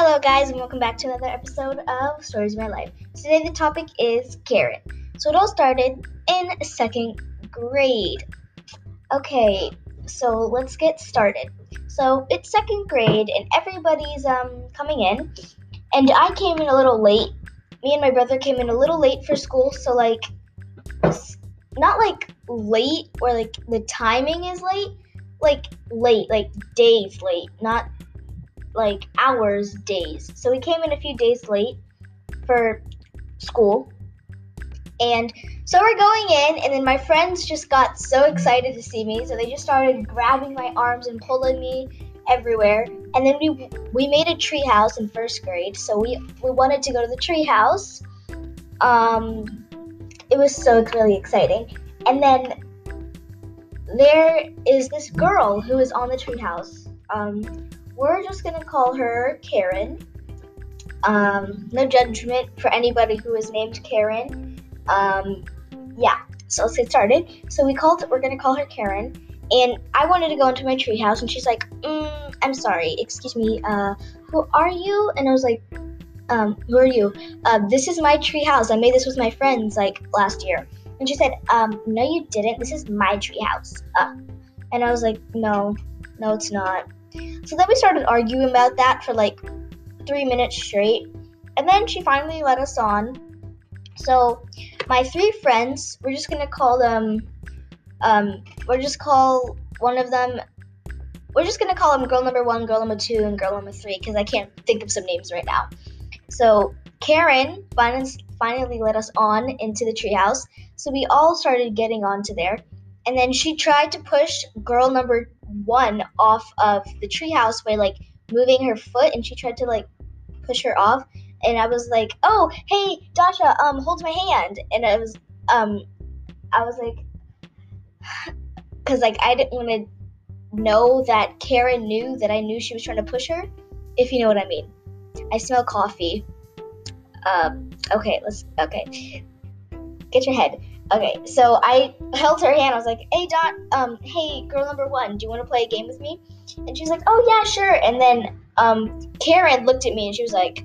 Hello, guys, and welcome back to another episode of Stories of My Life. Today, the topic is Karen. So, it all started in second grade. Okay, so let's get started. So, it's second grade, and everybody's um coming in, and I came in a little late. Me and my brother came in a little late for school, so like, not like late or like the timing is late, like late, like days late, not like hours, days. So we came in a few days late for school. And so we're going in, and then my friends just got so excited to see me, so they just started grabbing my arms and pulling me everywhere. And then we we made a tree house in first grade, so we we wanted to go to the tree house. Um, it was so really exciting. And then there is this girl who is on the tree house. Um, we're just gonna call her Karen. Um, no judgment for anybody who is named Karen. Um, yeah, so let's get started. So we called. We're gonna call her Karen, and I wanted to go into my treehouse, and she's like, mm, "I'm sorry, excuse me. Uh, who are you?" And I was like, um, "Who are you? Uh, this is my treehouse. I made this with my friends like last year." And she said, um, "No, you didn't. This is my treehouse." Uh, and I was like, "No, no, it's not." So then we started arguing about that for like three minutes straight. And then she finally let us on. So my three friends, we're just gonna call them um we're just call one of them we're just gonna call them girl number one, girl number two, and girl number three, because I can't think of some names right now. So Karen finally finally let us on into the treehouse. So we all started getting onto there. And then she tried to push girl number one off of the treehouse by like moving her foot, and she tried to like push her off. And I was like, "Oh, hey, Dasha, um, hold my hand." And I was, um, I was like, because like I didn't want to know that Karen knew that I knew she was trying to push her, if you know what I mean. I smell coffee. Um, okay, let's, okay. Get your head. Okay, so I held her hand. I was like, "Hey, Dot, um, hey, girl number one, do you want to play a game with me?" And she was like, "Oh yeah, sure." And then um, Karen looked at me and she was like,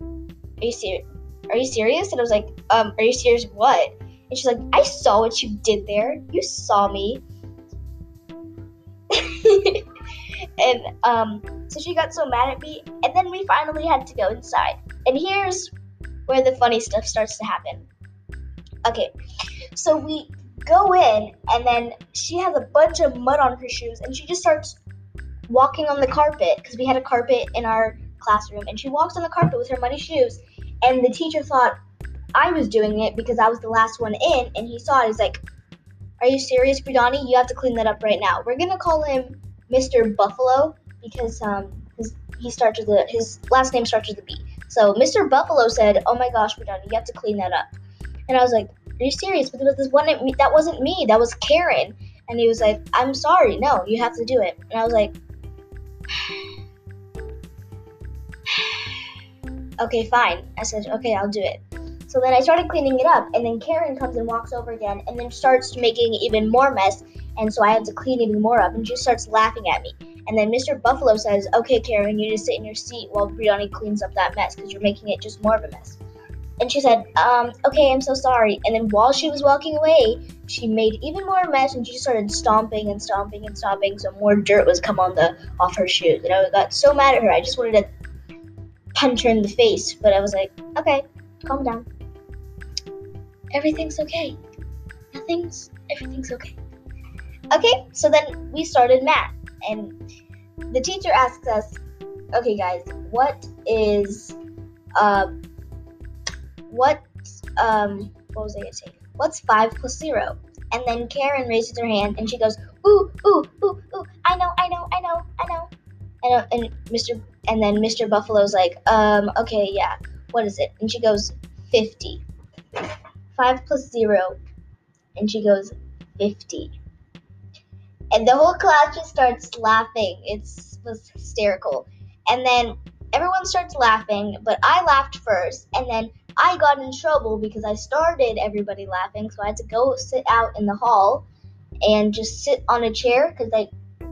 "Are you serious? Are you serious?" And I was like, "Um, are you serious? What?" And she's like, "I saw what you did there. You saw me." and um, so she got so mad at me, and then we finally had to go inside. And here's where the funny stuff starts to happen. Okay, so we go in, and then she has a bunch of mud on her shoes, and she just starts walking on the carpet because we had a carpet in our classroom, and she walks on the carpet with her muddy shoes. And the teacher thought I was doing it because I was the last one in, and he saw it. He's like, "Are you serious, Brighdani? You have to clean that up right now." We're gonna call him Mr. Buffalo because um his he starts with a his last name starts with a B. So Mr. Buffalo said, "Oh my gosh, Brighdani, you have to clean that up." And I was like, "Are you serious?" Because this one that wasn't me. That was Karen. And he was like, "I'm sorry. No, you have to do it." And I was like, "Okay, fine." I said, "Okay, I'll do it." So then I started cleaning it up, and then Karen comes and walks over again, and then starts making even more mess. And so I had to clean even more up, and she starts laughing at me. And then Mr. Buffalo says, "Okay, Karen, you just sit in your seat while Brighdani cleans up that mess because you're making it just more of a mess." And she said, um, okay, I'm so sorry. And then while she was walking away, she made even more mess and she started stomping and stomping and stomping, so more dirt was come on the off her shoes. And I got so mad at her, I just wanted to punch her in the face. But I was like, okay, calm down. Everything's okay. Nothing's everything's okay. Okay, so then we started math and the teacher asks us, okay guys, what is uh what um what was I gonna say? What's five plus zero? And then Karen raises her hand and she goes, ooh, ooh, ooh, ooh, I know, I know, I know, I know. And, uh, and Mr. And then Mr. Buffalo's like, um, okay, yeah, what is it? And she goes, 50. 5 plus 0. And she goes, 50. And the whole class just starts laughing. It's was hysterical. And then everyone starts laughing, but I laughed first. And then I got in trouble because I started everybody laughing. So I had to go sit out in the hall and just sit on a chair because like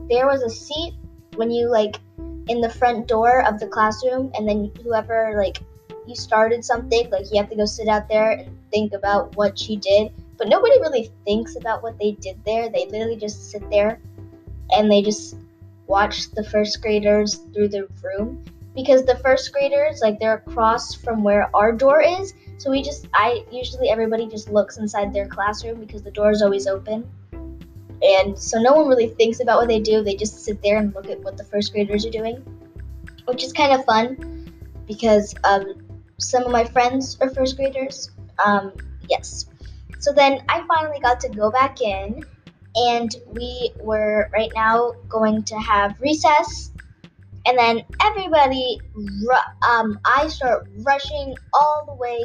there was a seat when you like in the front door of the classroom and then whoever like you started something like you have to go sit out there and think about what you did but nobody really thinks about what they did there they literally just sit there and they just watch the first graders through the room because the first graders like they're across from where our door is so we just i usually everybody just looks inside their classroom because the door is always open and so no one really thinks about what they do. They just sit there and look at what the first graders are doing, which is kind of fun because um, some of my friends are first graders. Um, yes. So then I finally got to go back in, and we were right now going to have recess. And then everybody, um, I start rushing all the way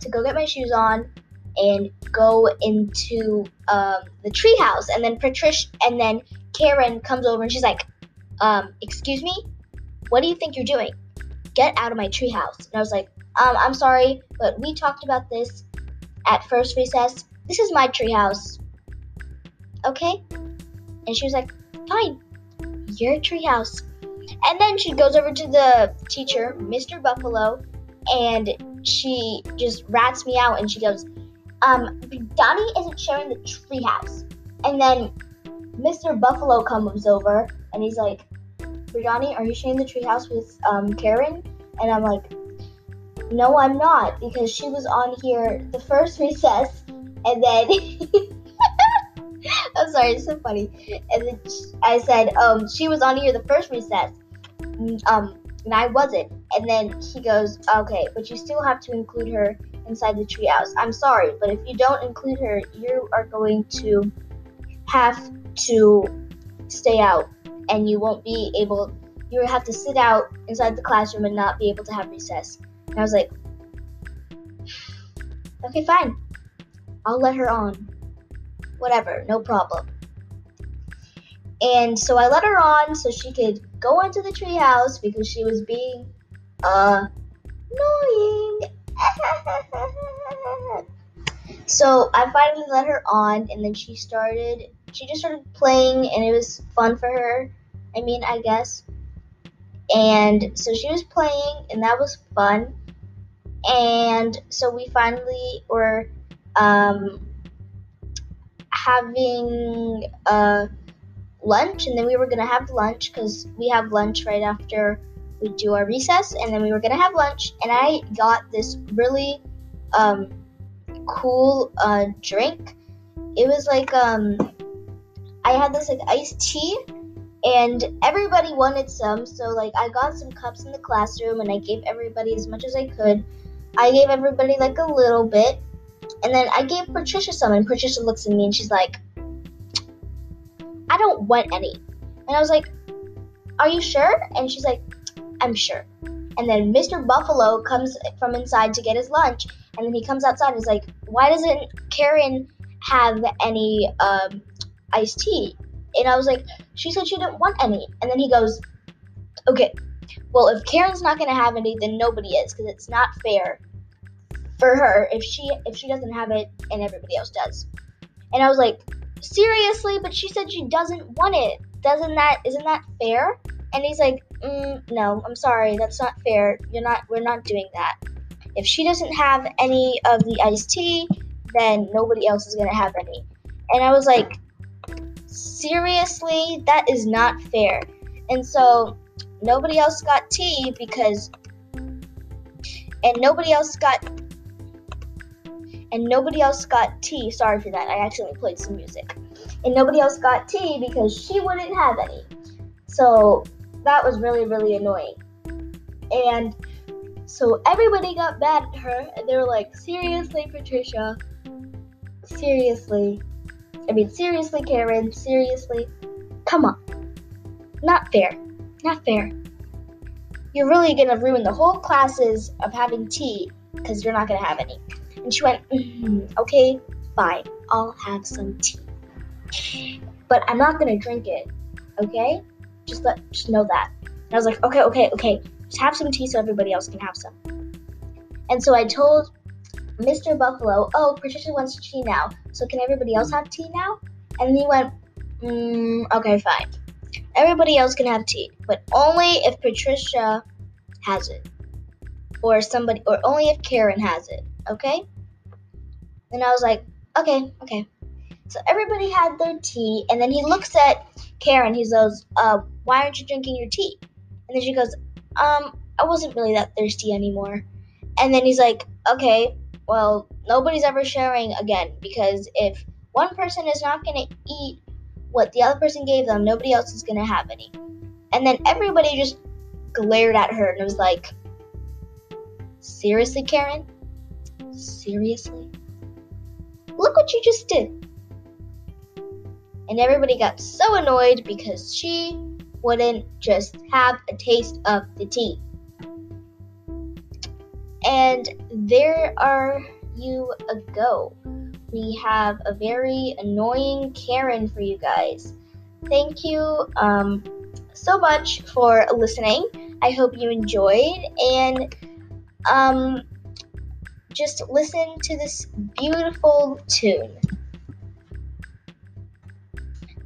to go get my shoes on and go into um, the treehouse. And then Patricia and then Karen comes over and she's like, um, "Excuse me, what do you think you're doing? Get out of my treehouse!" And I was like, um, "I'm sorry, but we talked about this at first recess. This is my treehouse, okay?" And she was like, "Fine, your treehouse." And then she goes over to the teacher, Mr. Buffalo, and she just rats me out and she goes, um, Donnie isn't sharing the treehouse. And then Mr. Buffalo comes over and he's like, Donnie, are you sharing the treehouse with um, Karen? And I'm like, no, I'm not because she was on here the first recess, and then I'm sorry, it's so funny. And then I said, um, she was on here the first recess, um, and I wasn't. And then he goes, okay, but you still have to include her inside the treehouse. I'm sorry, but if you don't include her, you are going to have to stay out and you won't be able you have to sit out inside the classroom and not be able to have recess. And I was like, okay, fine. I'll let her on. Whatever, no problem. And so I let her on so she could go into the treehouse because she was being uh, annoying. so I finally let her on, and then she started. She just started playing, and it was fun for her. I mean, I guess. And so she was playing, and that was fun. And so we finally were um, having uh, lunch, and then we were gonna have lunch because we have lunch right after we do our recess, and then we were gonna have lunch, and I got this really um, cool uh, drink. It was like um, I had this like iced tea, and everybody wanted some. So like I got some cups in the classroom, and I gave everybody as much as I could. I gave everybody like a little bit, and then I gave Patricia some, and Patricia looks at me and she's like, "I don't want any," and I was like, "Are you sure?" And she's like, I'm sure. And then Mr. Buffalo comes from inside to get his lunch, and then he comes outside and is like, "Why doesn't Karen have any um, iced tea?" And I was like, "She said she didn't want any." And then he goes, "Okay, well if Karen's not gonna have any, then nobody is, because it's not fair for her if she if she doesn't have it and everybody else does." And I was like, "Seriously? But she said she doesn't want it. Doesn't that isn't that fair?" And he's like, mm, no, I'm sorry, that's not fair. You're not, we're not doing that. If she doesn't have any of the iced tea, then nobody else is gonna have any. And I was like, seriously, that is not fair. And so nobody else got tea because, and nobody else got, and nobody else got tea. Sorry for that. I accidentally played some music. And nobody else got tea because she wouldn't have any. So that was really, really annoying. And so everybody got mad at her, and they were like, seriously, Patricia? Seriously? I mean, seriously, Karen? Seriously? Come on. Not fair. not fair. You're really gonna ruin the whole classes of having tea because you're not gonna have any. And she went, mm-hmm, okay, fine, I'll have some tea. But I'm not gonna drink it, okay? Just let just know that. And I was like, okay, okay, okay, just have some tea so everybody else can have some. And so I told Mr. Buffalo, oh, Patricia wants tea now, so can everybody else have tea now? And he went, mm, okay, fine. Everybody else can have tea, but only if Patricia has it. Or somebody, or only if Karen has it, okay? And I was like, okay, okay. So everybody had their tea, and then he looks at Karen. He goes, uh, why aren't you drinking your tea? And then she goes, um, I wasn't really that thirsty anymore. And then he's like, okay, well, nobody's ever sharing again because if one person is not going to eat what the other person gave them, nobody else is going to have any. And then everybody just glared at her and was like, Seriously, Karen? Seriously? Look what you just did. And everybody got so annoyed because she wouldn't just have a taste of the tea. And there are you go we have a very annoying Karen for you guys. Thank you um, so much for listening. I hope you enjoyed and um, just listen to this beautiful tune.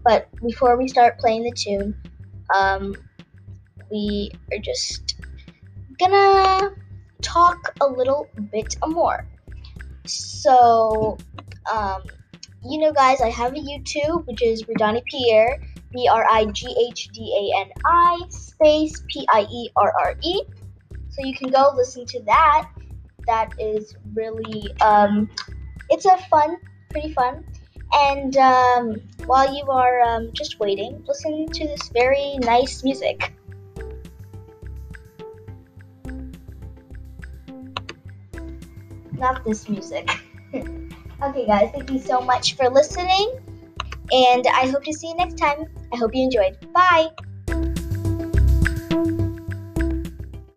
But before we start playing the tune, um, we are just gonna talk a little bit more. So, um, you know, guys, I have a YouTube, which is Brighdani Pierre, B R I G H D A N I space P I E R R E. So you can go listen to that. That is really, um, it's a fun, pretty fun. And um, while you are um, just waiting, listen to this very nice music. Not this music. Okay, guys, thank you so much for listening. And I hope to see you next time. I hope you enjoyed. Bye.